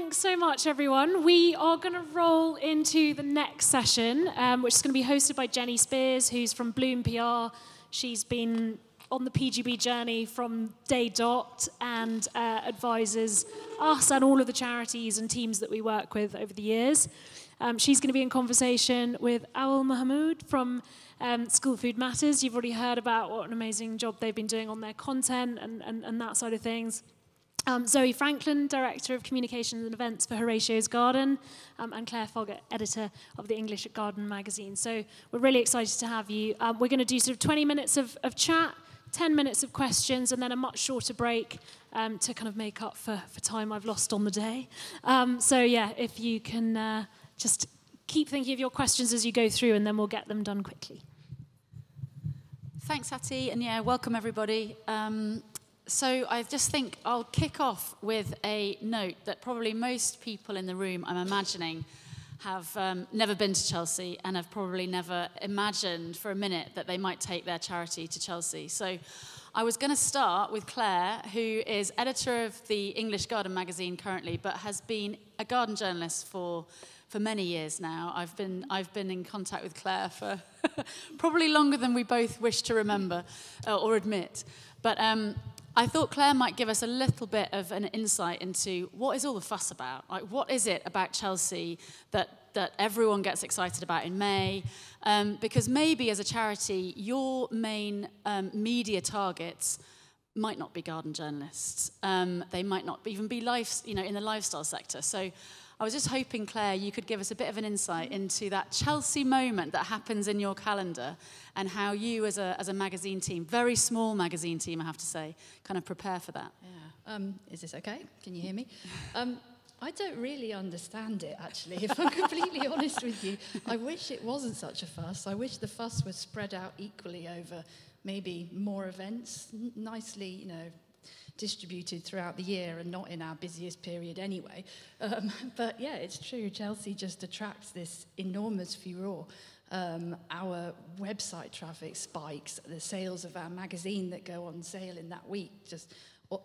thanks so much, everyone. We are going to roll into the next session, um, which is going to be hosted by Jennie Spears, who's from Bloom PR. She's been on the PGB journey from day dot and uh, advises us and all of the charities and teams that we work with over the years. Um, she's going to be in conversation with Awil Mohamoud from um, School Food Matters. You've already heard about what an amazing job they've been doing on their content and, and, and that side of things. Um, Zoe Franklin, Director of Communications and Events for Horatio's Garden, um, and Clare Foggett, Editor of the English Garden magazine. So we're really excited to have you. Um, we're going to do sort of 20 minutes of, of chat, 10 minutes of questions, and then a much shorter break um, to kind of make up for, for time I've lost on the day. Um, so yeah, if you can uh, just keep thinking of your questions as you go through, and then we'll get them done quickly. Thanks, Hattie, and yeah, welcome everybody. Um, so I just think I'll kick off with a note that probably most people in the room, I'm imagining, have um, never been to Chelsea and have probably never imagined for a minute that they might take their charity to Chelsea. So I was going to start with Clare, who is editor of the English Garden magazine currently, but has been a garden journalist for for many years now. I've been, I've been in contact with Clare for probably longer than we both wish to remember uh, or admit. But um, I thought Clare might give us a little bit of an insight into what is all the fuss about? Like, what is it about Chelsea that, that everyone gets excited about in May? Um, because maybe as a charity, your main um, media targets might not be garden journalists. Um, they might not even be life, you know, in the lifestyle sector. So I was just hoping, Clare, you could give us a bit of an insight into that Chelsea moment that happens in your calendar and how you, as a, as a magazine team, very small magazine team, I have to say, kind of prepare for that. Yeah. Um, is this okay? Can you hear me? Um, I don't really understand it, actually, if I'm completely honest with you. I wish it wasn't such a fuss. I wish the fuss was spread out equally over maybe more events, nicely, you know, distributed throughout the year and not in our busiest period anyway. Um, but yeah, it's true. Chelsea just attracts this enormous furore. Um, our website traffic spikes, the sales of our magazine that go on sale in that week, just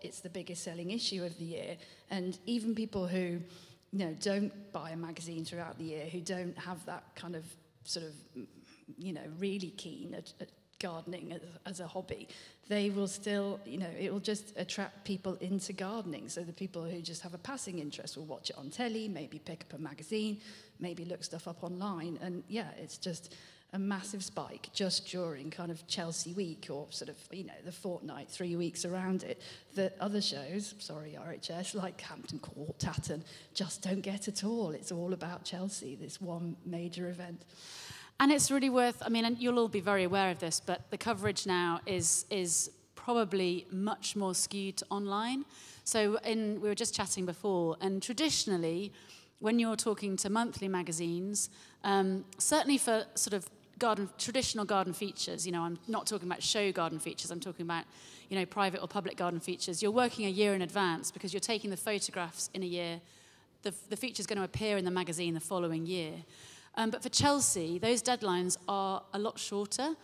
it's the biggest selling issue of the year. And even people who you know, don't buy a magazine throughout the year, who don't have that kind of sort of, you know, really keen gardening as, as a hobby, they will still, you know, it will just attract people into gardening. So the people who just have a passing interest will watch it on telly, maybe pick up a magazine, maybe look stuff up online. And yeah, it's just a massive spike just during kind of Chelsea week or sort of, you know, the fortnight, three weeks around it, that other shows, sorry, RHS, like Hampton Court, Tatton, just don't get at all. It's all about Chelsea, this one major event. And it's really worth, I mean, and you'll all be very aware of this, but the coverage now is, is probably much more skewed online. So in, we were just chatting before, and traditionally, when you're talking to monthly magazines, um, certainly for sort of garden, traditional garden features, you know, I'm not talking about show garden features, I'm talking about, you know, private or public garden features, you're working a year in advance because you're taking the photographs in a year. The, the feature's going to appear in the magazine the following year. Um, but for Chelsea, those deadlines are a lot shorter.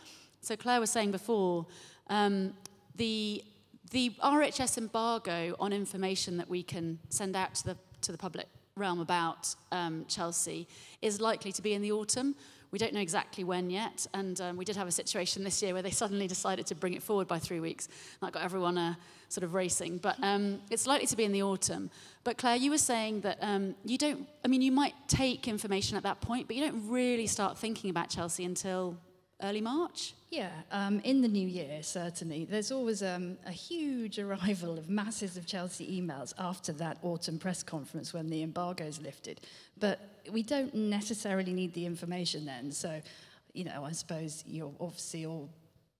So Clare was saying before, um, the, the RHS embargo on information that we can send out to the, to the public realm about um, Chelsea is likely to be in the autumn. We don't know exactly when yet, and um, we did have a situation this year where they suddenly decided to bring it forward by three weeks. That got everyone uh, sort of racing, but um, it's likely to be in the autumn. But Clare, you were saying that um, you don't, I mean, you might take information at that point, but you don't really start thinking about Chelsea until early March? Yeah, um, in the new year, certainly. There's always um, a huge arrival of masses of Chelsea emails after that autumn press conference when the embargo is lifted. But we don't necessarily need the information then. So, you know, I suppose you're obviously all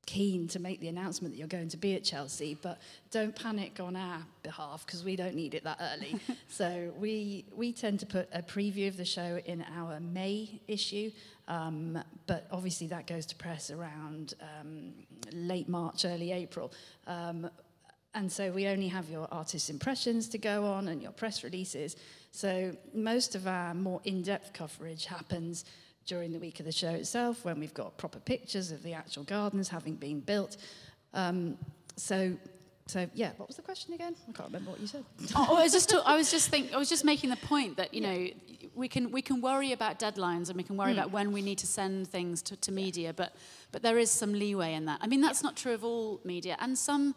keen to make the announcement that you're going to be at Chelsea, but don't panic on our behalf because we don't need it that early. so we we tend to put a preview of the show in our May issue, um, but obviously that goes to press around um, late March, early April. Um, and so we only have your artist impressions to go on and your press releases. So most of our more in-depth coverage happens during the week of the show itself when we've got proper pictures of the actual gardens having been built. Um, so So yeah, what was the question again? I can't remember what you said. oh, I was just I was just think I was just making the point that you know we can we can worry about deadlines and we can worry mm. about when we need to send things to, to media, but but there is some leeway in that. I mean that's not true of all media, and some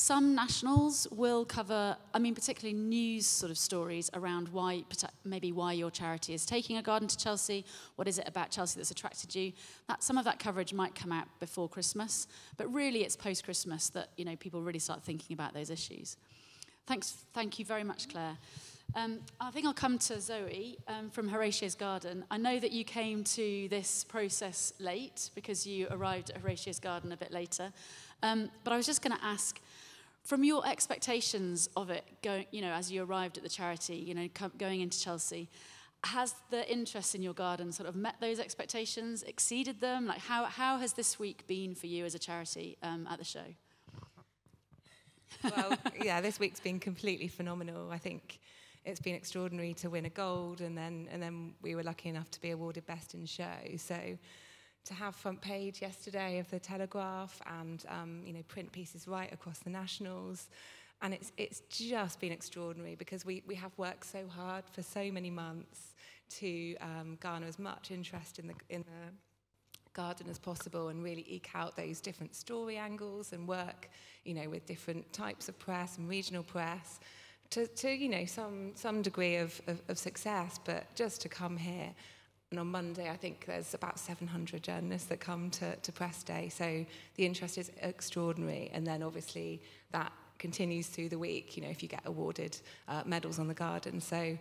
some nationals will cover, I mean, particularly news sort of stories around why, maybe why your charity is taking a garden to Chelsea. What is it about Chelsea that's attracted you? That, some of that coverage might come out before Christmas, but really it's post Christmas that you know people really start thinking about those issues. Thanks, thank you very much, Clare. Um, I think I'll come to Zoe um, from Horatio's Garden. I know that you came to this process late because you arrived at Horatio's Garden a bit later. Um, but I was just going to ask, from your expectations of it, going, you know, as you arrived at the charity, you know, going into Chelsea, has the interest in your garden sort of met those expectations, exceeded them? Like, how, how has this week been for you as a charity um, at the show? well, yeah, this week's been completely phenomenal. I think it's been extraordinary to win a gold, and then and then we were lucky enough to be awarded best in show. So to have front page yesterday of the Telegraph and um, you know print pieces right across the nationals. And it's, it's just been extraordinary because we, we have worked so hard for so many months to um, garner as much interest in the, in the garden as possible and really eke out those different story angles and work, you know, with different types of press and regional press to, to you know, some, some degree of, of, of success, but just to come here and on Monday, I think there's about 700 journalists that come to, to press day. So the interest is extraordinary. And then obviously that continues through the week, you know, if you get awarded uh, medals on the garden. So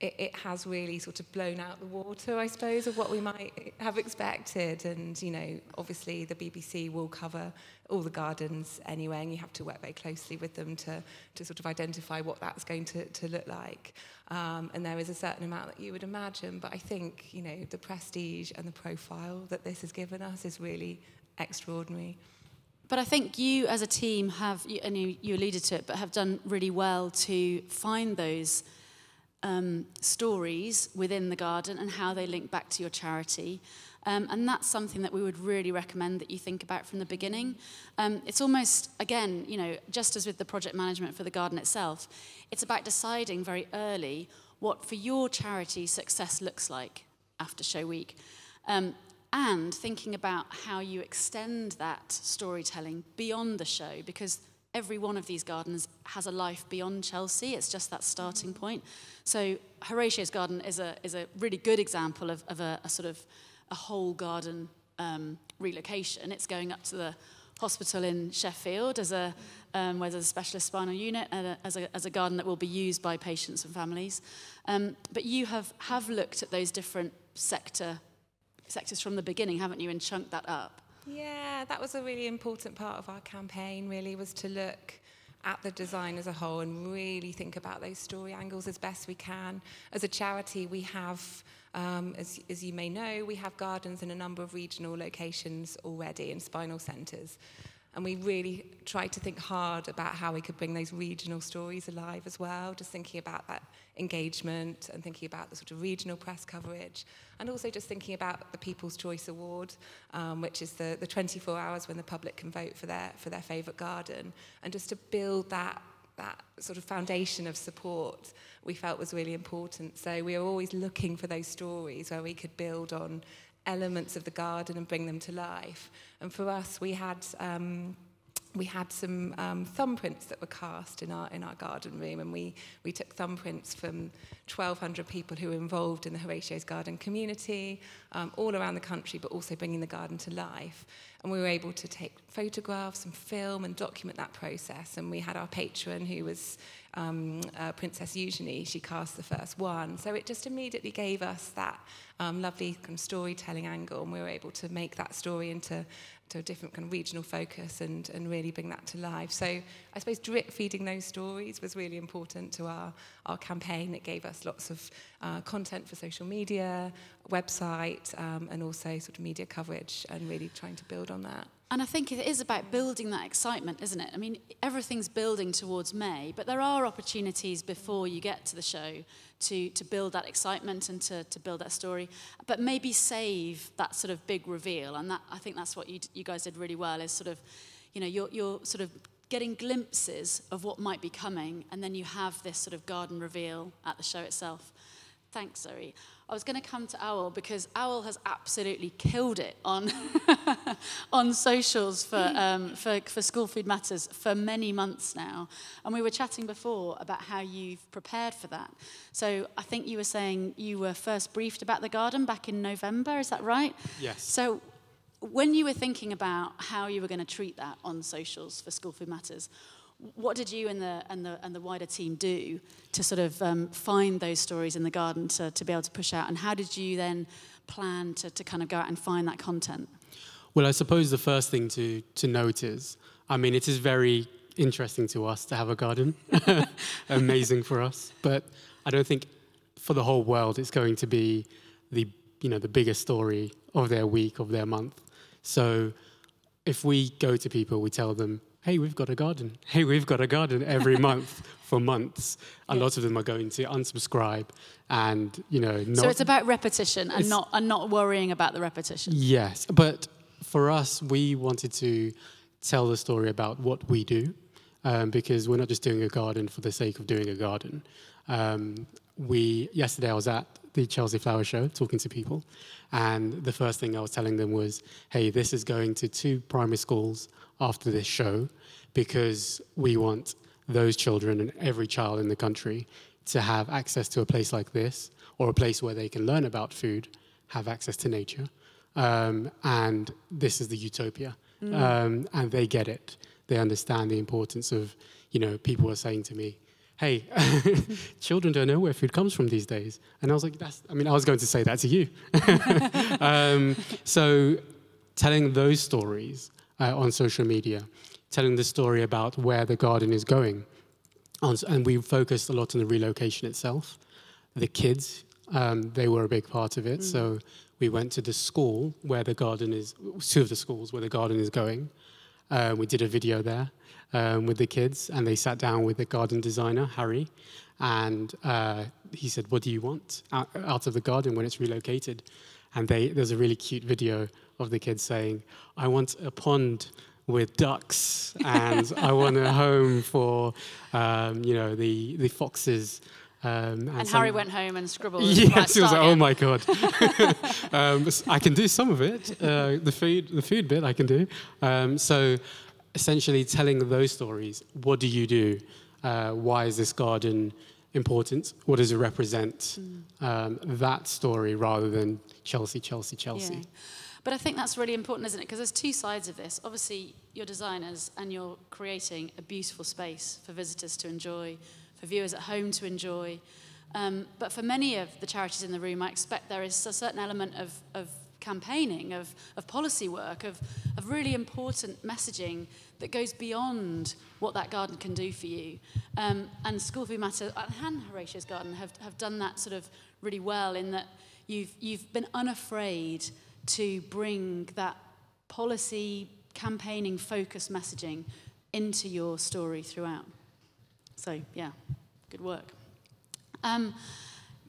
it, it has really sort of blown out the water, I suppose, of what we might have expected. And, you know, obviously the BBC will cover all the gardens anyway, and you have to work very closely with them to, to sort of identify what that's going to, to look like. Um, and there is a certain amount that you would imagine, but I think, you know, the prestige and the profile that this has given us is really extraordinary. But I think you as a team have, and you, you alluded to it, but have done really well to find those um, stories within the garden and how they link back to your charity. Um, and that's something that we would really recommend that you think about from the beginning. Um, it's almost, again, you know, just as with the project management for the garden itself, it's about deciding very early what for your charity success looks like after show week. Um, and thinking about how you extend that storytelling beyond the show because every one of these gardens has a life beyond Chelsea. It's just that starting point. So Horatio's garden is a, is a really good example of, of a, a sort of a whole garden um, relocation. It's going up to the hospital in Sheffield as a, um, where there's a specialist spinal unit and a, as, a, as a garden that will be used by patients and families. Um, but you have, have looked at those different sector sectors from the beginning, haven't you, and chunked that up? Yeah, that was a really important part of our campaign, really, was to look at the design as a whole and really think about those story angles as best we can. As a charity, we have, um, as, as you may know, we have gardens in a number of regional locations already and spinal centres. And we really tried to think hard about how we could bring those regional stories alive as well, just thinking about that engagement and thinking about the sort of regional press coverage, and also just thinking about the People's Choice Award, um, which is the, the 24 hours when the public can vote for their, for their favourite garden, and just to build that that sort of foundation of support we felt was really important. So we were always looking for those stories where we could build on elements of the garden and bring them to life. And for us, we had um, we had some um, thumbprints that were cast in our in our garden room, and we we took thumbprints from 1,200 people who were involved in the Horatio's Garden community, um, all around the country, but also bringing the garden to life. And we were able to take photographs and film and document that process. And we had our patron, who was um, uh, Princess Eugenie, she cast the first one. So it just immediately gave us that um, lovely kind of storytelling angle, and we were able to make that story into to a different kind of regional focus and, and really bring that to life. So I suppose drip feeding those stories was really important to our, our campaign. It gave us lots of uh, content for social media, website, um, and also sort of media coverage, and really trying to build on that. And I think it is about building that excitement, isn't it? I mean, everything's building towards May, but there are opportunities before you get to the show to, to build that excitement and to, to build that story, but maybe save that sort of big reveal. And that, I think that's what you, you guys did really well is sort of, you know, you're, you're sort of getting glimpses of what might be coming, and then you have this sort of garden reveal at the show itself. Thanks, Zoe. I was going to come to Awil because Awil has absolutely killed it on on socials for, um, for for School Food Matters for many months now, and we were chatting before about how you've prepared for that. So I think you were saying you were first briefed about the garden back in November. Is that right? Yes. So when you were thinking about how you were going to treat that on socials for School Food Matters, what did you and the, and the, and the wider team do to sort of um, find those stories in the garden to, to be able to push out? And how did you then plan to, to kind of go out and find that content? Well, I suppose the first thing to, to note is, I mean, it is very interesting to us to have a garden, amazing for us. But I don't think for the whole world it's going to be the, you know, the biggest story of their week, of their month. So if we go to people, we tell them, hey, we've got a garden. Hey, we've got a garden every month for months. A Yeah. lot of them are going to unsubscribe and, you know, not. so it's about repetition and not, and not worrying about the repetition. Yes, but for us, we wanted to tell the story about what we do um, because we're not just doing a garden for the sake of doing a garden. Um, we yesterday I was at the Chelsea Flower Show talking to people, and the first thing I was telling them was, "Hey, this is going to two primary schools after this show because we want those children and every child in the country to have access to a place like this or a place where they can learn about food, have access to nature." um, and this is the utopia. Um, and they get it. They understand the importance of, you know, people are saying to me, hey, children don't know where food comes from these days. And I was like, that's, I mean, I was going to say that to you. um, so telling those stories uh, on social media, telling the story about where the garden is going. And we focused a lot on the relocation itself. The kids, um, they were a big part of it. So we went to the school where the garden is, two of the schools where the garden is going. Uh, we did a video there um, with the kids, and they sat down with the garden designer, Harry, and uh, he said, What do you want out, out of the garden when it's relocated? And they, there's a really cute video of the kids saying, I want a pond with ducks, and I want a home for, um, you know, the, the foxes. Um, And some- Harry went home and scribbled. Yes, he was like, "Oh my god!" um, I can do some of it. Uh, the food, the food bit, I can do. Um, so, essentially, telling those stories. What do you do? Uh, why is this garden important? What does it represent? Mm. Um, that story, rather than Chelsea, Chelsea, Chelsea. Yeah. But I think that's really important, isn't it? Because there's two sides of this. Obviously, you're designers and you're creating a beautiful space for visitors to enjoy, for viewers at home to enjoy. Um, but for many of the charities in the room, I expect there is a certain element of, of campaigning, of, of policy work, of, of really important messaging that goes beyond what that garden can do for you. Um, and School Food Matter and Horatio's Garden have, have done that sort of really well in that you've, you've been unafraid to bring that policy, campaigning, focused messaging into your story throughout. So, yeah, good work. Um,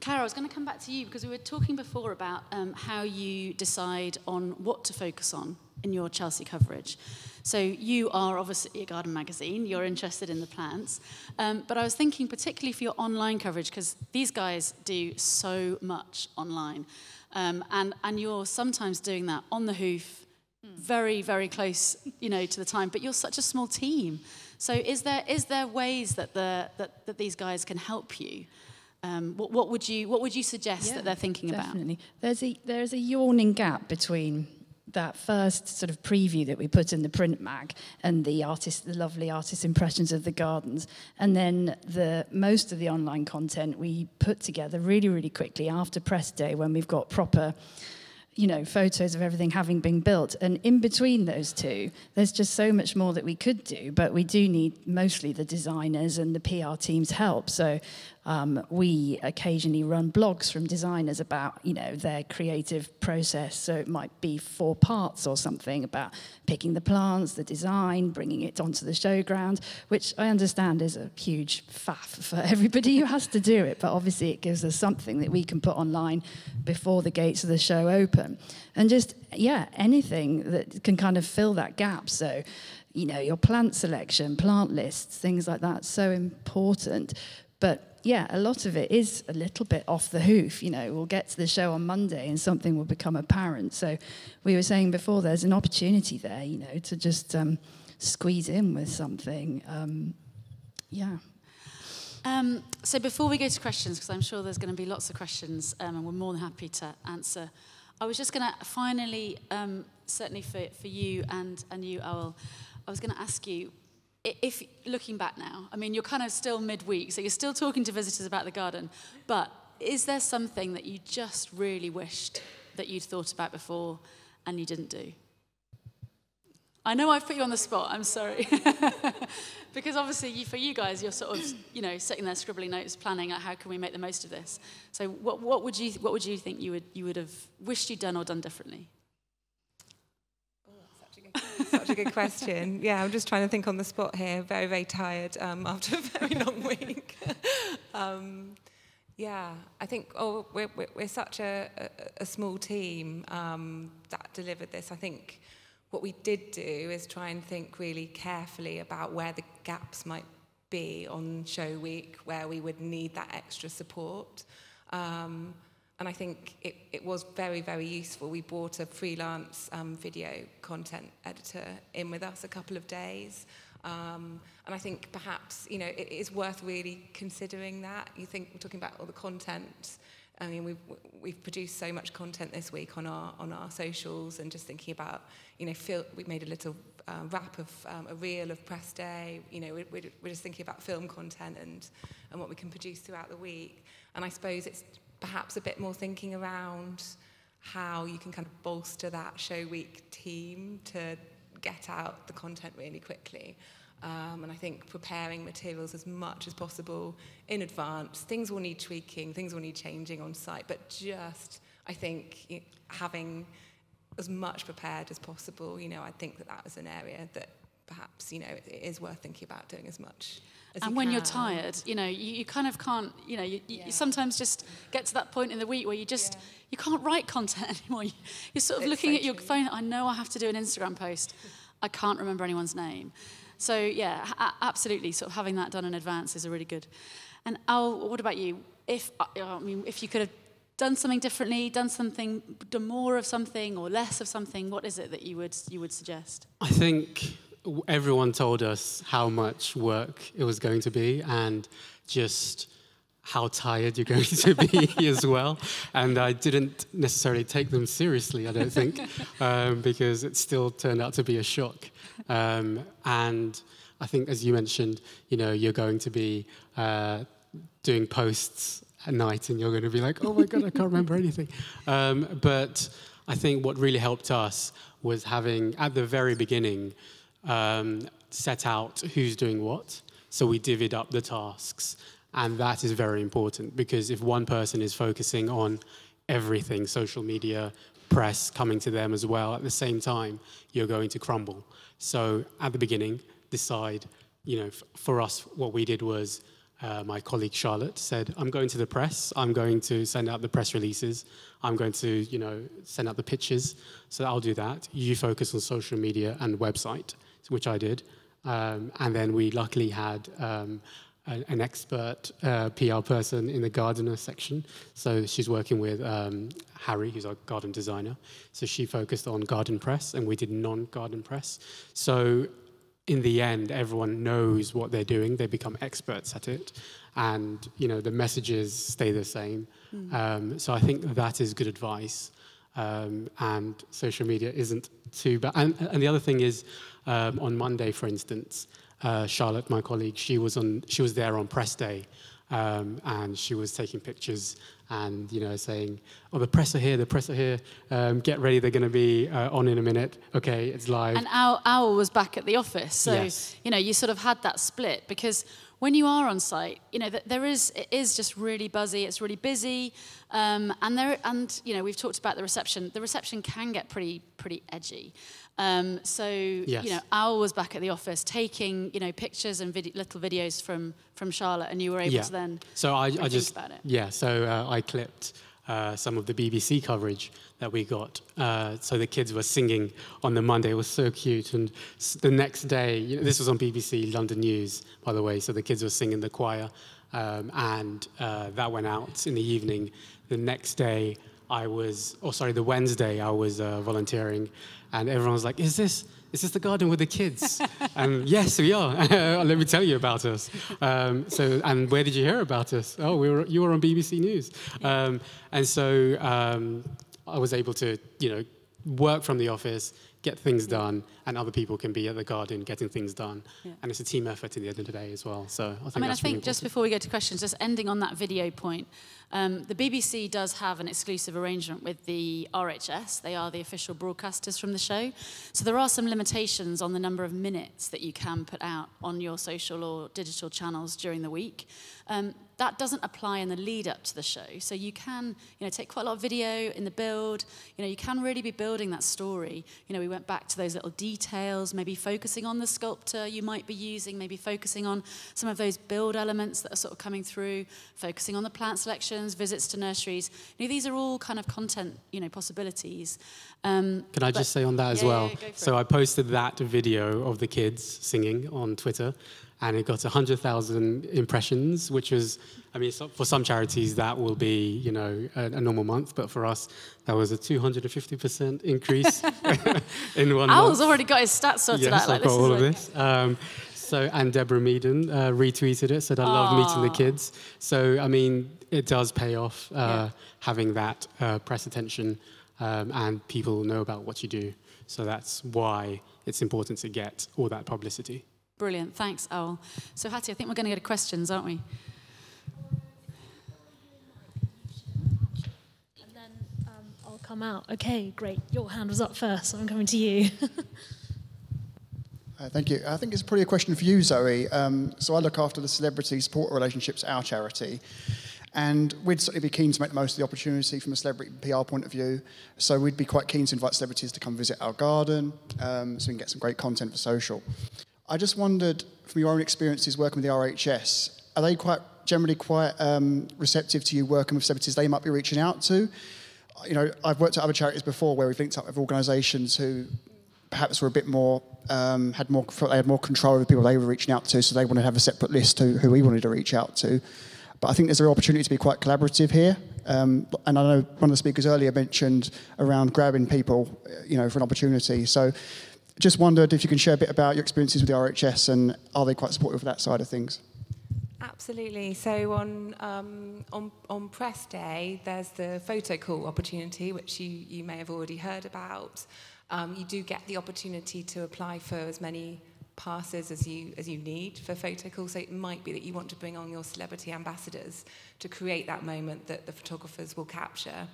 Clara, I was going to come back to you because we were talking before about um, how you decide on what to focus on in your Chelsea coverage. So you are obviously a garden magazine, you're interested in the plants, um, but I was thinking particularly for your online coverage because these guys do so much online, um, and and you're sometimes doing that on the hoof, very very close, you know, to the time. But you're such a small team, so is there is there ways that the that, that these guys can help you? Um, what, what would you what would you suggest that they're thinking about? Definitely. There's a there's a yawning gap between that first sort of preview that we put in the print mag and the artist the lovely artist impressions of the gardens. And then the most of the online content we put together really really quickly after press day when we've got proper you know photos of everything having been built. And in between those two there's just so much more that we could do but we do need mostly the designers and the PR team's help. So um, we occasionally run blogs from designers about you know their creative process. So it might be four parts or something about picking the plants the design bringing it onto the showground which I understand is a huge faff for everybody who has to do it. But obviously it gives us something that we can put online before the gates of the show open. And just yeah anything that can kind of fill that gap. So you know, your plant selection, plant lists, things like that, so important. But yeah, a lot of it is a little bit off the hoof. You know, we'll get to the show on Monday and something will become apparent. So we were saying before, there's an opportunity there, you know, to just um, squeeze in with something. Um, yeah. Um, so before we go to questions, because I'm sure there's going to be lots of questions, um, and we're more than happy to answer. I was just going to finally, um, certainly for, for you and, and you, Awil, I was going to ask you, if looking back now, I mean, you're kind of still midweek, so you're still talking to visitors about the garden, but is there something that you just really wished that you'd thought about before and you didn't do? I know I've put you on the spot. I'm sorry, because obviously you, for you guys, you're sort of you know sitting there scribbling notes, planning out how can we make the most of this. So what, what would you what would you think you would you would have wished you'd done or done differently? Such a good question. Yeah, I'm just trying to think on the spot here. Very, very tired um, after a very long week. um, yeah, I think oh, we're, we're, such a, a, a small team um, that delivered this. I think what we did do is try and think really carefully about where the gaps might be on show week, where we would need that extra support. Um, And I think it, it was very, very useful. We brought a freelance um, video content editor in with us a couple of days. Um, and I think perhaps, you know, it is worth really considering that. You think we're talking about all the content. I mean, we've, we've produced so much content this week on our, on our socials and just thinking about, you know, fil- we made a little uh, wrap of um, a reel of press day. You know, we're, we're just thinking about film content and, and what we can produce throughout the week. And I suppose it's perhaps a bit more thinking around how you can kind of bolster that show week team to get out the content really quickly. Um, and I think preparing materials as much as possible in advance. Things will need tweaking, things will need changing on site, but just, I think, you know, having as much prepared as possible, you know, I think that that is an area that perhaps, you know, it, it is worth thinking about doing as much. And you when can. you're tired, you know, you, you kind of can't, you know, you, yeah. you, sometimes just get to that point in the week where you just, yeah. you can't write content anymore. You, are sort of it's looking so at your true. phone. I know I have to do an Instagram post. I can't remember anyone's name. So yeah, absolutely. Sort of having that done in advance is a really good. And Al, what about you? If uh, I mean, if you could have done something differently, done something, done more of something or less of something, what is it that you would you would suggest? I think everyone told us how much work it was going to be and just how tired you're going to be as well. And I didn't necessarily take them seriously, I don't think, um, because it still turned out to be a shock. Um, and I think, as you mentioned, you know, you're going to be uh, doing posts at night and you're going to be like, oh my God, I can't remember anything. Um, but I think what really helped us was having, at the very beginning, um, set out who's doing what. So we divvied up the tasks. And that is very important because if one person is focusing on everything, social media, press coming to them as well, at the same time, you're going to crumble. So at the beginning, decide, you know, f- for us, what we did was uh, my colleague Charlotte said, I'm going to the press, I'm going to send out the press releases, I'm going to, you know, send out the pictures. So I'll do that. You focus on social media and website which I did. Um, and then we luckily had um, a, an expert uh, PR person in the gardener section. So she's working with um, Harry, who's our garden designer. So she focused on garden press, and we did non garden press. So in the end, everyone knows what they're doing. They become experts at it, and you know the messages stay the same. Mm. Um, so I think that is good advice. Um, and social media isn't too bad. And, and the other thing is, um, on Monday, for instance, uh, Charlotte, my colleague, she was on, she was there on press day, um, and she was taking pictures and you know saying, "Oh, the press are here, the press are here. Um, get ready, they're going to be uh, on in a minute. Okay, it's live." And Awil, Awil was back at the office, so yes. you know you sort of had that split because when you are on site, you know, there is it is just really buzzy. It's really busy, um, and there and you know we've talked about the reception. The reception can get pretty pretty edgy. Um, so yes. you know, Awil was back at the office taking you know pictures and vid- little videos from from Charlotte, and you were able yeah. to then. So I, I just yeah. So uh, I clipped uh, some of the BBC coverage that we got. Uh, so the kids were singing on the Monday. It was so cute. And the next day, you know, this was on BBC London News, by the way. So the kids were singing the choir, um, and uh, that went out in the evening. The next day, I was, oh sorry, the Wednesday, I was uh, volunteering, and everyone was like, "Is this?" Is this the garden with the kids? and yes, we are. Let me tell you about us. Um, so, and where did you hear about us? Oh, we were, you were on BBC News. Um, and so um, I was able to, you know, work from the office, get things done, and other people can be at the garden getting things done. Yeah. And it's a team effort at the end of the day as well. So I think I mean, I think really just before we go to questions, just ending on that video point, um, the BBC does have an exclusive arrangement with the RHS. They are the official broadcasters from the show. So there are some limitations on the number of minutes that you can put out on your social or digital channels during the week. Um, that doesn't apply in the lead up to the show. So you can, you know, take quite a lot of video in the build. You know, you can really be building that story. You know, we went back to those little details, maybe focusing on the sculptor you might be using, maybe focusing on some of those build elements that are sort of coming through, focusing on the plant visits to nurseries. You know, these are all kind of content, you know, possibilities. Um, Can I just say on that as yeah, well? Yeah, so it. I posted that video of the kids singing on Twitter and it got 100,000 impressions, which was, I mean, for some charities that will be, you know, a, a normal month, but for us, that was a 250% increase in one Awil's month. already got his stats sorted yes, out. I've like, got all of this. Um, so, and Deborah Meaden uh, retweeted it, said, I love meeting the kids. So, I mean, it does pay off uh, yeah. having that uh, press attention um, and people know about what you do. So that's why it's important to get all that publicity. Brilliant. Thanks, Awil. So, Hattie, I think we're going to go to questions, aren't we? And then um, I'll come out. Okay, great. Your hand was up first, so I'm coming to you. Uh, thank you. I think it's probably a question for you, Zoe. Um, so I look after the celebrity support relationships our charity. And we'd certainly be keen to make the most of the opportunity from a celebrity PR point of view. So we'd be quite keen to invite celebrities to come visit our garden um, so we can get some great content for social. I just wondered, from your own experiences working with the RHS, are they quite generally quite um, receptive to you working with celebrities they might be reaching out to? You know, I've worked at other charities before where we've linked up with organisations who perhaps were a bit more um, had more they had more control of the people they were reaching out to, so they wanted to have a separate list to who we wanted to reach out to. But I think there's an opportunity to be quite collaborative here. Um, and I know one of the speakers earlier mentioned around grabbing people, you know, for an opportunity. So just wondered if you can share a bit about your experiences with the RHS and are they quite supportive of that side of things? Absolutely. So on um, on on press day, there's the photo call opportunity, which you you may have already heard about. Um, you do get the opportunity to apply for as many passes as you as you need for photo call. So it might be that you want to bring on your celebrity ambassadors to create that moment that the photographers will capture.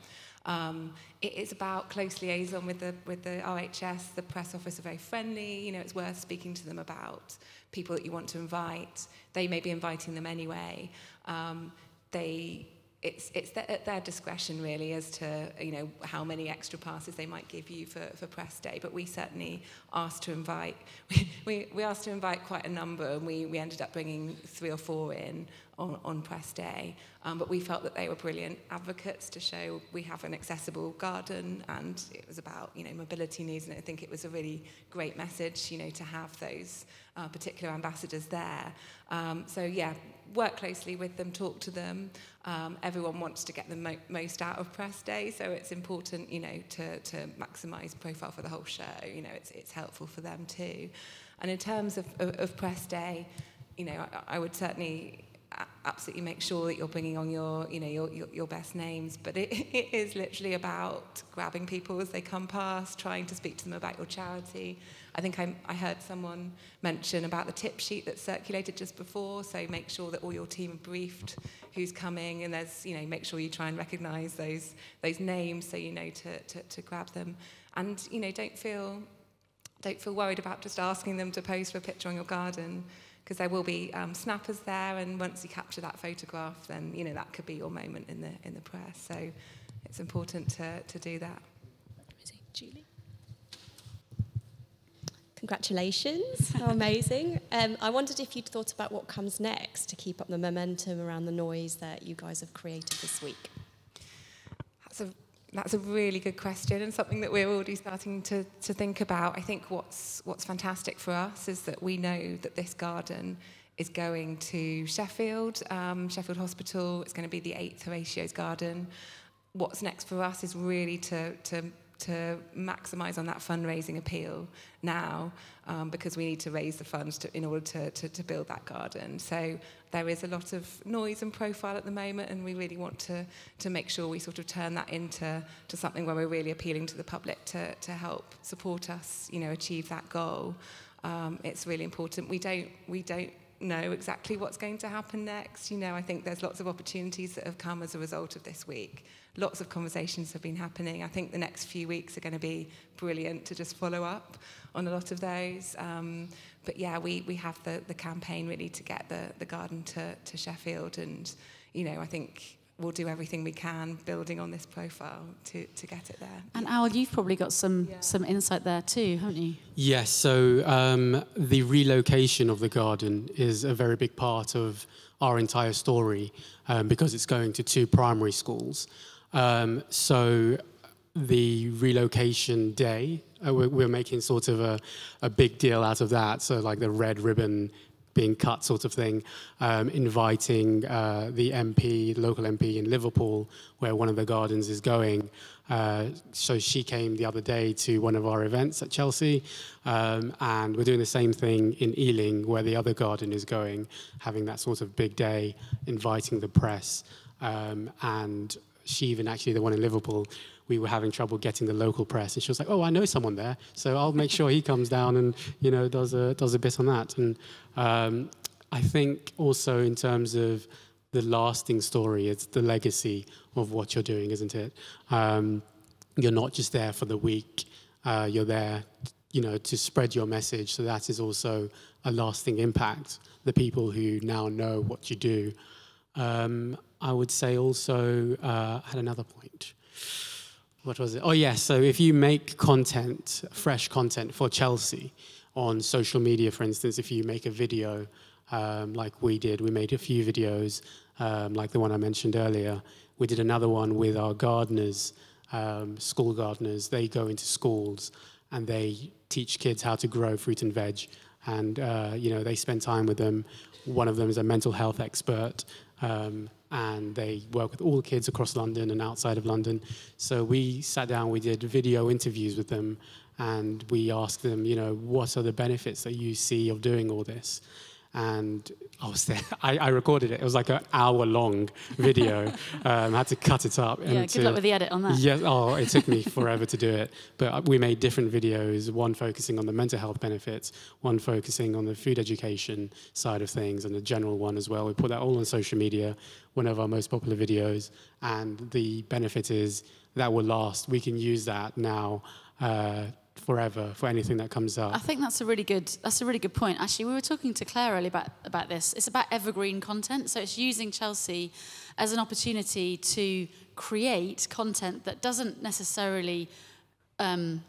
Um, it is about close liaison with the with the RHS. The press office are very friendly. You know, it's worth speaking to them about people that you want to invite. They may be inviting them anyway. Um, they it's, it's at their discretion really as to you know how many extra passes they might give you for, for press day but we certainly asked to invite we, we, we asked to invite quite a number and we, we ended up bringing three or four in on, on press day. Um, but we felt that they were brilliant advocates to show we have an accessible garden and it was about, you know, mobility needs. And I think it was a really great message, you know, to have those uh, particular ambassadors there. Um, so yeah, work closely with them, talk to them. Um, everyone wants to get the mo- most out of press day, so it's important, you know, to, to maximise profile for the whole show. You know, it's, it's helpful for them too. And in terms of, of, of press day, you know, I, I would certainly absolutely make sure that you're bringing on your, you know, your, your, your best names. But it, it is literally about grabbing people as they come past, trying to speak to them about your charity. I think I, I heard someone mention about the tip sheet that circulated just before. So make sure that all your team are briefed who's coming, and there's, you know, make sure you try and recognise those those names so you know to, to, to grab them. And you know, don't feel don't feel worried about just asking them to pose for a picture on your garden because there will be um, snappers there, and once you capture that photograph, then you know that could be your moment in the in the press. So it's important to to do that. Julie. Congratulations, amazing. Um, I wondered if you'd thought about what comes next to keep up the momentum around the noise that you guys have created this week. That's a really good question and something that we're already starting to, to think about. I think what's what's fantastic for us is that we know that this garden is going to Sheffield, um, Sheffield Hospital. It's going to be the eighth Horatio's Garden. What's next for us is really to, to to maximise on that fundraising appeal now um, because we need to raise the funds to, in order to, to, to build that garden. So there is a lot of noise and profile at the moment and we really want to, to make sure we sort of turn that into to something where we're really appealing to the public to, to help support us, you know, achieve that goal. Um, it's really important. We don't, we don't know exactly what's going to happen next. You know, I think there's lots of opportunities that have come as a result of this week. Lots of conversations have been happening. I think the next few weeks are going to be brilliant to just follow up on a lot of those. Um, but yeah, we, we have the, the campaign really to get the, the garden to, to Sheffield. And, you know, I think we'll do everything we can building on this profile to, to get it there. And Al, you've probably got some, yeah. some insight there too, haven't you? Yes, so um, the relocation of the garden is a very big part of our entire story um, because it's going to two primary schools. Um, so the relocation day, uh, we're, we're, making sort of a, a big deal out of that. So like the red ribbon being cut sort of thing, um, inviting uh, the MP, local MP in Liverpool, where one of the gardens is going. Uh, so she came the other day to one of our events at Chelsea, um, and we're doing the same thing in Ealing, where the other garden is going, having that sort of big day, inviting the press. Um, and she even actually, the one in Liverpool, we were having trouble getting the local press, and she was like, "Oh, I know someone there, so I'll make sure he comes down and you know does a does a bit on that." And um, I think also in terms of the lasting story, it's the legacy of what you're doing, isn't it? Um, you're not just there for the week; uh, you're there, you know, to spread your message. So that is also a lasting impact. The people who now know what you do. Um, I would say also uh, had another point what was it? Oh, yes. Yeah, so if you make content, fresh content for Chelsea on social media, for instance, if you make a video um, like we did, we made a few videos um, like the one I mentioned earlier. We did another one with our gardeners, um, school gardeners. They go into schools and they teach kids how to grow fruit and veg. And, uh, you know, they spend time with them. One of them is a mental health expert. Um, and they work with all the kids across London and outside of London. So we sat down, we did video interviews with them, and we asked them, you know, what are the benefits that you see of doing all this? And I was there. I, I, recorded it. It was like an hour long video. um, I had to cut it up. Yeah, good luck with the edit on that. Yes. Oh, it took me forever to do it. But we made different videos. One focusing on the mental health benefits. One focusing on the food education side of things, and the general one as well. We put that all on social media. One of our most popular videos. And the benefit is that will last. We can use that now. Uh, forever for anything that comes up. I think that's a really good that's a really good point. Actually, we were talking to Clare earlier about about this. It's about evergreen content. So it's using Chelsea as an opportunity to create content that doesn't necessarily um,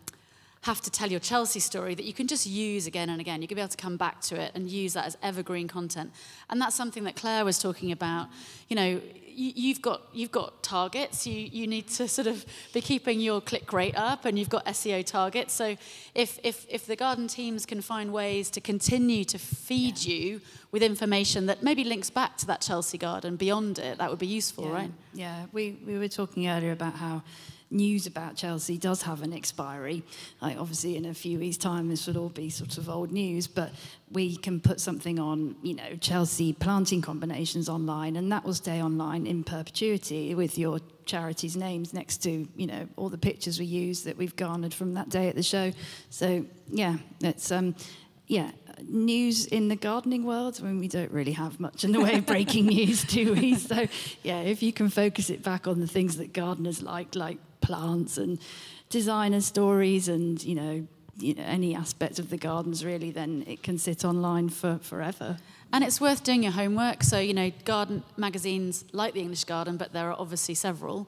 have to tell your Chelsea story that you can just use again and again. You can be able to come back to it and use that as evergreen content. And that's something that Clare was talking about. You know, you, have got you've got targets. You you need to sort of be keeping your click rate up, and you've got SEO targets. So if if if the garden teams can find ways to continue to feed yeah. you with information that maybe links back to that Chelsea garden beyond it, that would be useful, yeah. right? Yeah, we we were talking earlier about how news about Chelsea does have an expiry. Like obviously, in a few weeks' time, this would all be sort of old news, but we can put something on, you know, Chelsea planting combinations online, and that will stay online in perpetuity with your charity's names next to, you know, all the pictures we use that we've garnered from that day at the show. So yeah, it's um, yeah, news in the gardening world. I mean, we don't really have much in the way of breaking news, do we? So, yeah, if you can focus it back on the things that gardeners like, like plants and designer stories and, you know, you know, any aspect of the gardens really, then it can sit online for forever. And it's worth doing your homework. So, you know, garden magazines like the English Garden, but there are obviously several.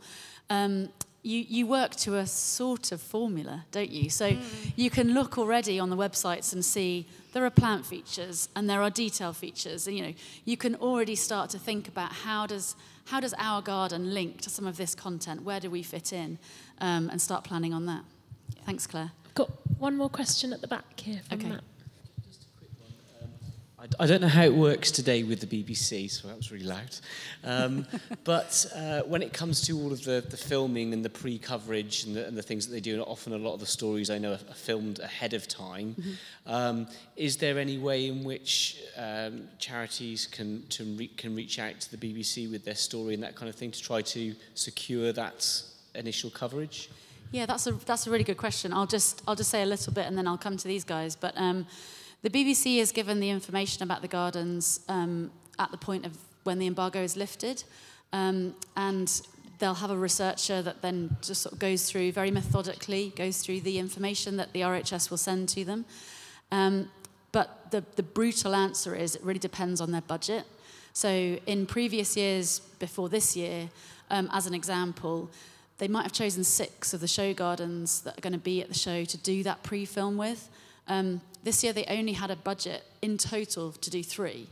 Um, you, you work to a sort of formula, don't you? So mm. you can look already on the websites and see there are plant features and there are detail features. And, you know, you can already start to think about how does how does our garden link to some of this content? Where do we fit in? Um, and start planning on that. Thanks, Clare. Got one more question at the back here from Okay. Matt. I- I don't know how it works today with the BBC, so that was really loud. Um, but uh, when it comes to all of the, the filming and the pre-coverage and the, and the things that they do, and often a lot of the stories I know are, are filmed ahead of time, um, is there any way in which um, charities can, to re- can reach out to the BBC with their story and that kind of thing to try to secure that initial coverage? Yeah, that's a that's a really good question. I'll just I'll just say a little bit and then I'll come to these guys. But um, the BBC is given the information about the gardens um, at the point of when the embargo is lifted, um, and they'll have a researcher that then just sort of goes through very methodically goes through the information that the RHS will send to them. Um, but the, the brutal answer is it really depends on their budget. So in previous years, before this year, um, as an example, they might have chosen six of the show gardens that are going to be at the show to do that pre-film with. Um, this year, they only had a budget in total to do three.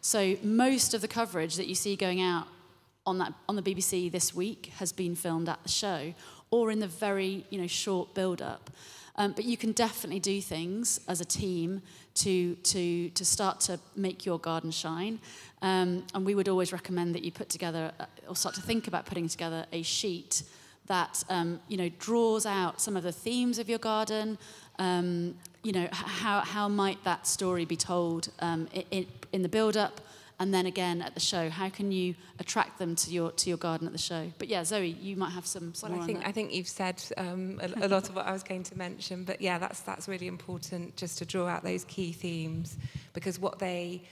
So most of the coverage that you see going out on that on the BBC this week has been filmed at the show or in the very you know short build up. Um, but you can definitely do things as a team to to to start to make your garden shine. Um, and we would always recommend that you put together uh, or start to think about putting together a sheet that um, you know draws out some of the themes of your garden. you know, how, how might that story be told um, in, in the build-up and then again at the show? How can you attract them to your to your garden at the show? But yeah, Zoe, you might have some. some well, I think I think you've said um, a, a lot of what I was going to mention, but yeah, that's that's really important just to draw out those key themes because what they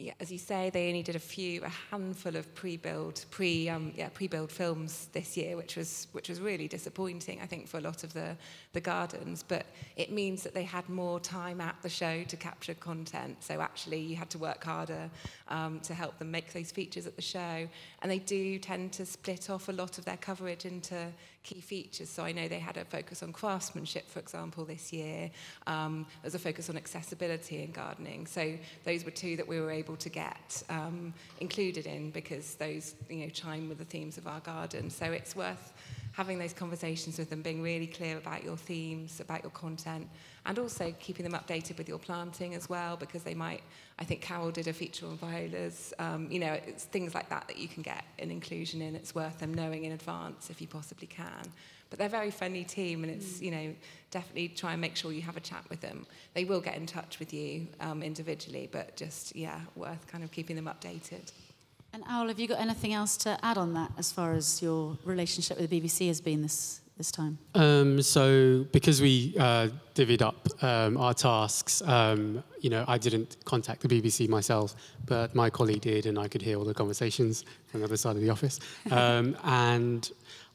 yeah, as you say, they only did a few, a handful of pre-build, pre um, yeah pre-build films this year, which was which was really disappointing, I think, for a lot of the the gardens. But it means that they had more time at the show to capture content. So actually, you had to work harder um, to help them make those features at the show. And they do tend to split off a lot of their coverage into key features. So I know they had a focus on craftsmanship, for example, this year. Um, there's a focus on accessibility in gardening. So those were two that we were able able to get um, included in because those you know chime with the themes of our garden. So it's worth having those conversations with them, being really clear about your themes, about your content, and also keeping them updated with your planting as well, because they might, I think Carol did a feature on violas, um, you know, it's things like that that you can get an inclusion in. It's worth them knowing in advance if you possibly can. But they're a very friendly team, and it's, you know, definitely try and make sure you have a chat with them. They will get in touch with you um, individually, but just, yeah, worth kind of keeping them updated. and Awil have you got anything else to add on that as far as your relationship with the bbc has been this this time Um, so because we uh, divvied up um, our tasks, um, you know, I didn't contact the BBC myself, but my colleague did, and I could hear all the conversations from the other side of the office. Um, and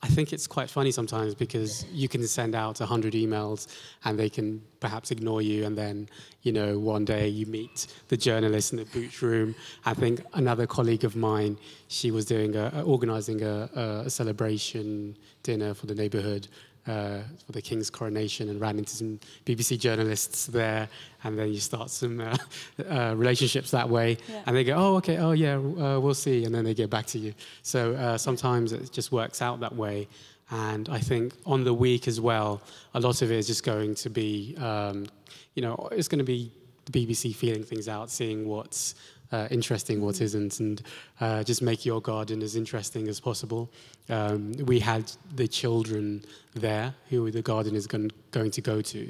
I think it's quite funny sometimes because you can send out 100 emails and they can perhaps ignore you. And then, you know, one day you meet the journalist in the boot room. I think another colleague of mine, she was doing a, organizing a, a celebration dinner for the neighborhood uh, for the King's coronation and ran into some BBC journalists there, and then you start some uh, uh, relationships that way, Yeah. and they go, "Oh, okay, oh yeah, uh, we'll see," and then they get back to you. So uh, sometimes it just works out that way, and I think on the week as well, a lot of it is just going to be, um, you know, it's going to be the BBC feeling things out, seeing what's uh, interesting, what isn't, and uh, just make your garden as interesting as possible. Um, we had the children there who the garden is gon- going to go to,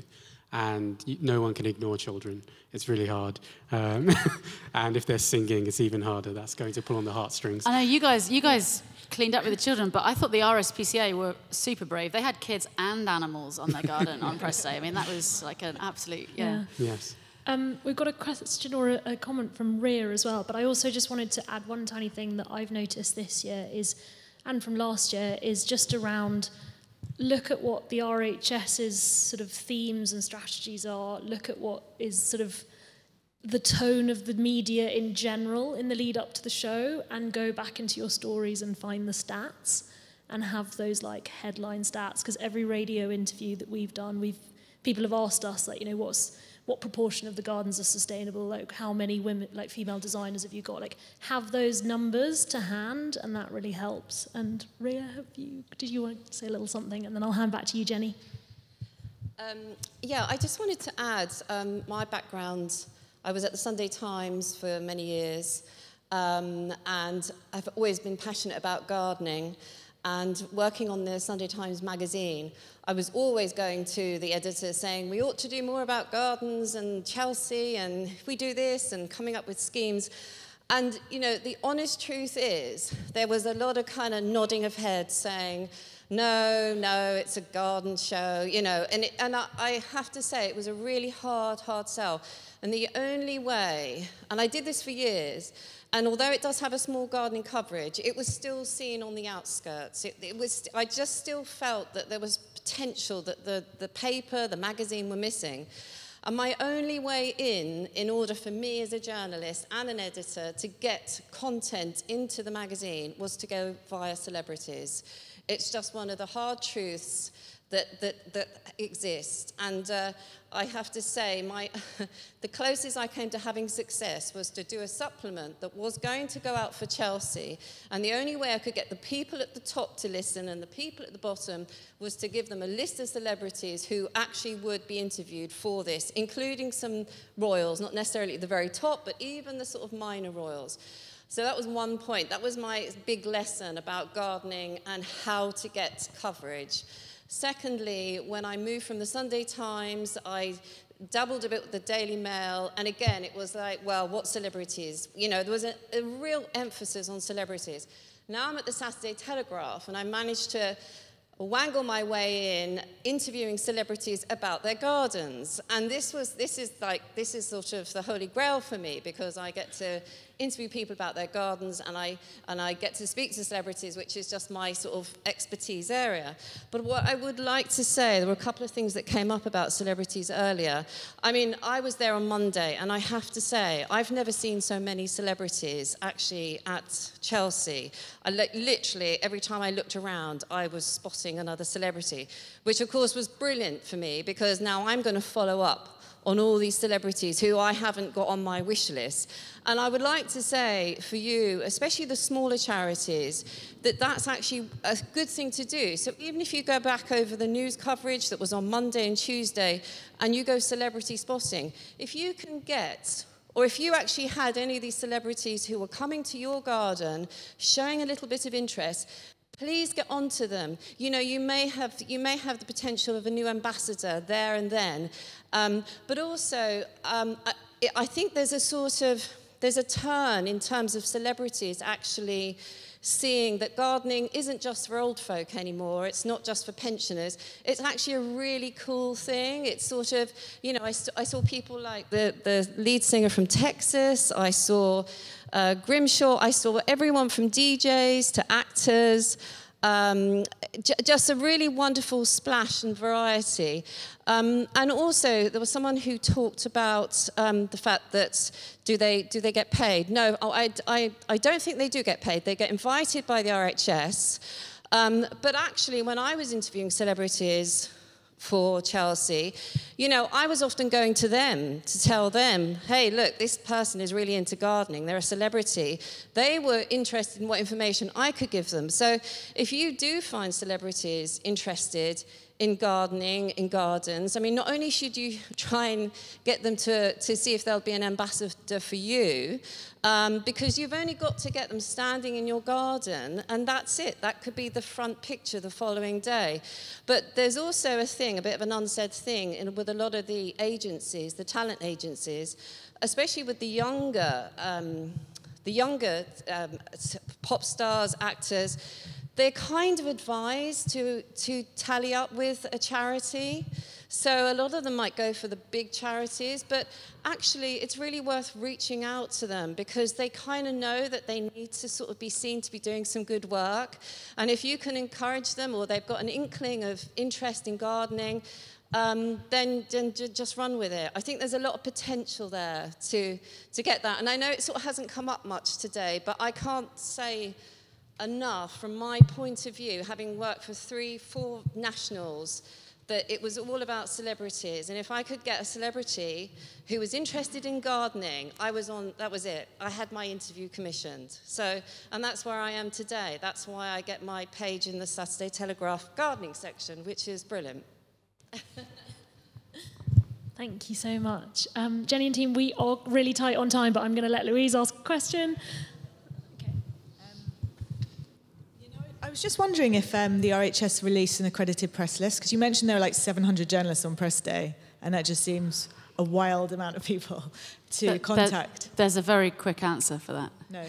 and no one can ignore children. It's really hard. Um, and if they're singing, it's even harder. That's going to pull on the heartstrings. i know you guys you guys cleaned up with the children but i thought the rspca were super brave they had kids and animals on their garden on press day i mean that was like an absolute yeah. Yes. Um, we've got a question or a, a comment from Ria as well, but I also just wanted to add one tiny thing that I've noticed this year is, and from last year, is just around look at what the RHS's sort of themes and strategies are, look at what is sort of the tone of the media in general in the lead up to the show, and go back into your stories and find the stats and have those like headline stats. Because every radio interview that we've done, we've people have asked us like, you know, what's what proportion of the gardens are sustainable, like how many women, like female designers have you got? Like have those numbers to hand, and that really helps. And Ria, have you? Did you want to say a little something, and then I'll hand back to you, Jennie. Um, yeah, I just wanted to add um, my background. I was at the Sunday Times for many years, um, and I've always been passionate about gardening. And working on the Sunday Times magazine, I was always going to the editor saying, We ought to do more about gardens and Chelsea, and we do this, and coming up with schemes. And, you know, the honest truth is, there was a lot of kind of nodding of heads saying, no, no, it's a garden show, you know. And, it, and I, I have to say, it was a really hard, hard sell. And the only way, and I did this for years, and although it does have a small gardening coverage, it was still seen on the outskirts. It, it was, I just still felt that there was potential that the, the paper, the magazine were missing. And my only way in, in order for me as a journalist and an editor to get content into the magazine, was to go via celebrities. It's just one of the hard truths that, that, that exist. And uh, I have to say, my, the closest I came to having success was to do a supplement that was going to go out for Chelsea. And the only way I could get the people at the top to listen and the people at the bottom was to give them a list of celebrities who actually would be interviewed for this, including some royals, not necessarily at the very top, but even the sort of minor royals. So that was one point. That was my big lesson about gardening and how to get coverage. Secondly, when I moved from the Sunday Times, I dabbled a bit with the Daily Mail, and again, it was like, well, what celebrities? You know, there was a, a real emphasis on celebrities. Now I'm at the Saturday Telegraph, and I managed to wangle my way in interviewing celebrities about their gardens and this was this is like this is sort of the holy grail for me because i get to interview people about their gardens and I, and I get to speak to celebrities, which is just my sort of expertise area. But what I would like to say, there were a couple of things that came up about celebrities earlier. I mean, I was there on Monday, and I have to say, I've never seen so many celebrities actually at Chelsea. I literally, every time I looked around, I was spotting another celebrity, which of course was brilliant for me because now I'm going to follow up on all these celebrities who I haven't got on my wish list. And I would like to say for you, especially the smaller charities, that that's actually a good thing to do. So even if you go back over the news coverage that was on Monday and Tuesday and you go celebrity spotting, if you can get or if you actually had any of these celebrities who were coming to your garden, showing a little bit of interest, please get onto them. You know, you may have, you may have the potential of a new ambassador there and then. Um, but also, um, I, I think there's a sort of, there's a turn in terms of celebrities actually seeing that gardening isn't just for old folk anymore. It's not just for pensioners. It's actually a really cool thing. It's sort of, you know, I, I saw people like the, the lead singer from Texas. I saw uh, Grimshaw. I saw everyone from DJs to actors. Um, j- just a really wonderful splash and variety. Um, and also, there was someone who talked about um, the fact that do they, do they get paid? No, oh, I, I, I don't think they do get paid. They get invited by the RHS. Um, but actually, when I was interviewing celebrities, for Chelsea, you know, I was often going to them to tell them, hey, look, this person is really into gardening. They're a celebrity. They were interested in what information I could give them. So if you do find celebrities interested in gardening, in gardens. I mean, not only should you try and get them to, to see if they'll be an ambassador for you, um, because you've only got to get them standing in your garden, and that's it. That could be the front picture the following day. But there's also a thing, a bit of an unsaid thing, in, with a lot of the agencies, the talent agencies, especially with the younger. Um, the younger um, pop stars, actors, they're kind of advised to, to tally up with a charity. So a lot of them might go for the big charities, but actually it's really worth reaching out to them because they kind of know that they need to sort of be seen to be doing some good work. And if you can encourage them or they've got an inkling of interest in gardening, um, then, then just run with it. I think there's a lot of potential there to, to get that. And I know it sort of hasn't come up much today, but I can't say enough from my point of view, having worked for three, four nationals, that it was all about celebrities. And if I could get a celebrity who was interested in gardening, I was on, that was it. I had my interview commissioned. So, and that's where I am today. That's why I get my page in the Saturday Telegraph gardening section, which is brilliant. Thank you so much. Um, Jennie and team, we are really tight on time, but I'm going to let Louise ask a question. I was just wondering if um, the RHS released an accredited press list, because you mentioned there were like 700 journalists on press day, and that just seems a wild amount of people to There- contact. there's a very quick answer for that. No.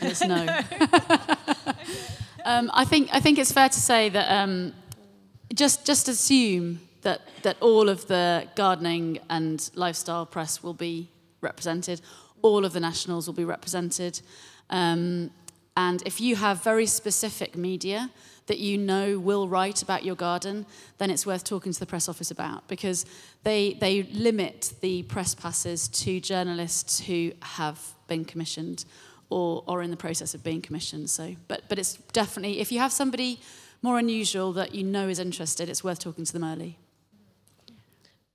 And it's no. um, I think I think it's fair to say that um, just just assume that that all of the gardening and lifestyle press will be represented. All of the nationals will be represented. Um, and if you have very specific media that you know will write about your garden, then it's worth talking to the press office about because they, they limit the press passes to journalists who have been commissioned or are in the process of being commissioned. So, but, but it's definitely, if you have somebody more unusual that you know is interested, it's worth talking to them early.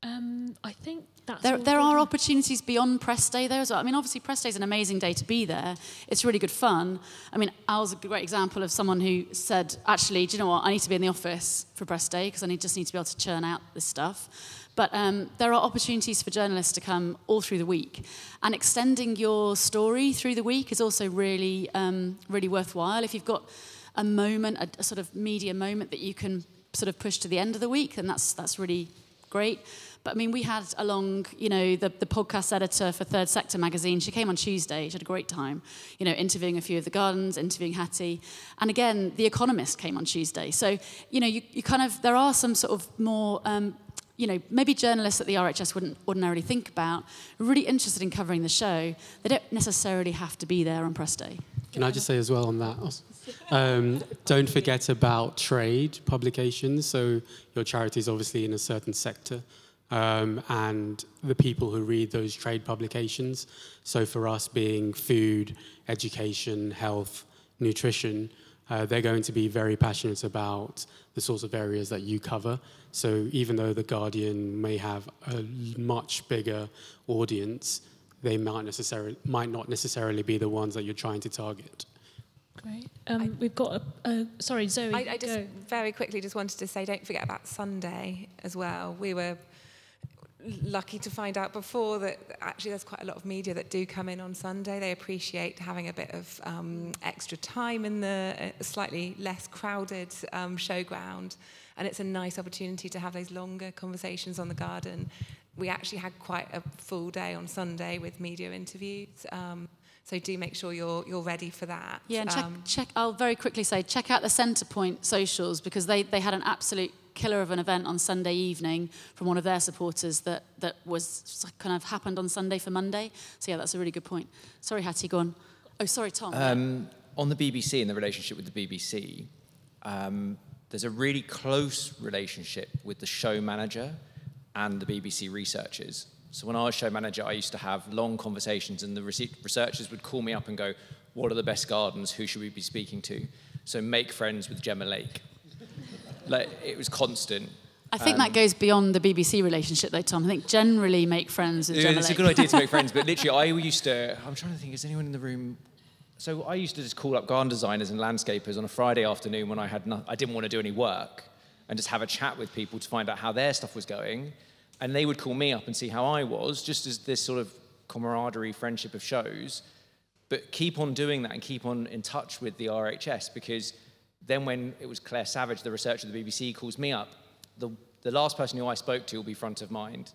Um, I think that's There, there are opportunities beyond press day there as well. I mean, obviously, press day is an amazing day to be there. It's really good fun. I mean, Awil's a great example of someone who said, actually, do you know what? I need to be in the office for press day because I need, just need to be able to churn out this stuff. But um, there are opportunities for journalists to come all through the week. And extending your story through the week is also really, um, really worthwhile. If you've got a moment, a, a sort of media moment that you can sort of push to the end of the week, then that's, that's really great. But I mean, we had along, you know, the, the podcast editor for Third Sector magazine. She came on Tuesday. She had a great time, you know, interviewing a few of the gardens, interviewing Hattie. And again, The Economist came on Tuesday. So, you know, you, you kind of, there are some sort of more, um, you know, maybe journalists that the RHS wouldn't ordinarily think about, really interested in covering the show. They don't necessarily have to be there on press day. Can I just say as well on that? Um, don't forget about trade publications. So your charity is obviously in a certain sector, um, and the people who read those trade publications. So for us, being food, education, health, nutrition, uh, they're going to be very passionate about the sorts of areas that you cover. So even though the Guardian may have a much bigger audience, they might necessarily might not necessarily be the ones that you're trying to target. Great. Um, we've got a, a sorry, Zoe. I, I just go. very quickly just wanted to say, don't forget about Sunday as well. We were lucky to find out before that actually there's quite a lot of media that do come in on Sunday. They appreciate having a bit of um, extra time in the uh, slightly less crowded um, showground, and it's a nice opportunity to have those longer conversations on the garden. We actually had quite a full day on Sunday with media interviews. Um, so do make sure you're you're ready for that. Yeah, and check, Um, check, I'll very quickly say, check out the Centrepoint socials because they, they had an absolute killer of an event on Sunday evening from one of their supporters that, that was kind of happened on Sunday for Monday. So yeah, that's a really good point. Sorry, Hattie, go on. Oh, sorry, Tom. Um, on the BBC and the relationship with the BBC, um, there's a really close relationship with the show manager and the BBC researchers. So when I was show manager, I used to have long conversations, and the researchers would call me up and go, "What are the best gardens? Who should we be speaking to?" So make friends with Gemma Lake. like it was constant. I think um, that goes beyond the BBC relationship, though, Tom. I think generally make friends with Yeah, Gemma it's a good idea to make friends, but literally, I used to. I'm trying to think. Is anyone in the room? So I used to just call up garden designers and landscapers on a Friday afternoon when I had no, I didn't want to do any work, and just have a chat with people to find out how their stuff was going, and they would call me up and see how I was, just as this sort of camaraderie, friendship of shows. But keep on doing that and keep on in touch with the RHS because then when it was Claire Savage, the researcher of the BBC, calls me up, the, the last person who I spoke to will be front of mind.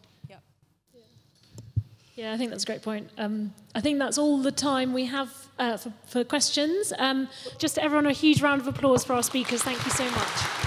Yeah, I think that's a great point. Um, I think that's all the time we have uh, for, for questions. Um, just everyone, a huge round of applause for our speakers. Thank you so much.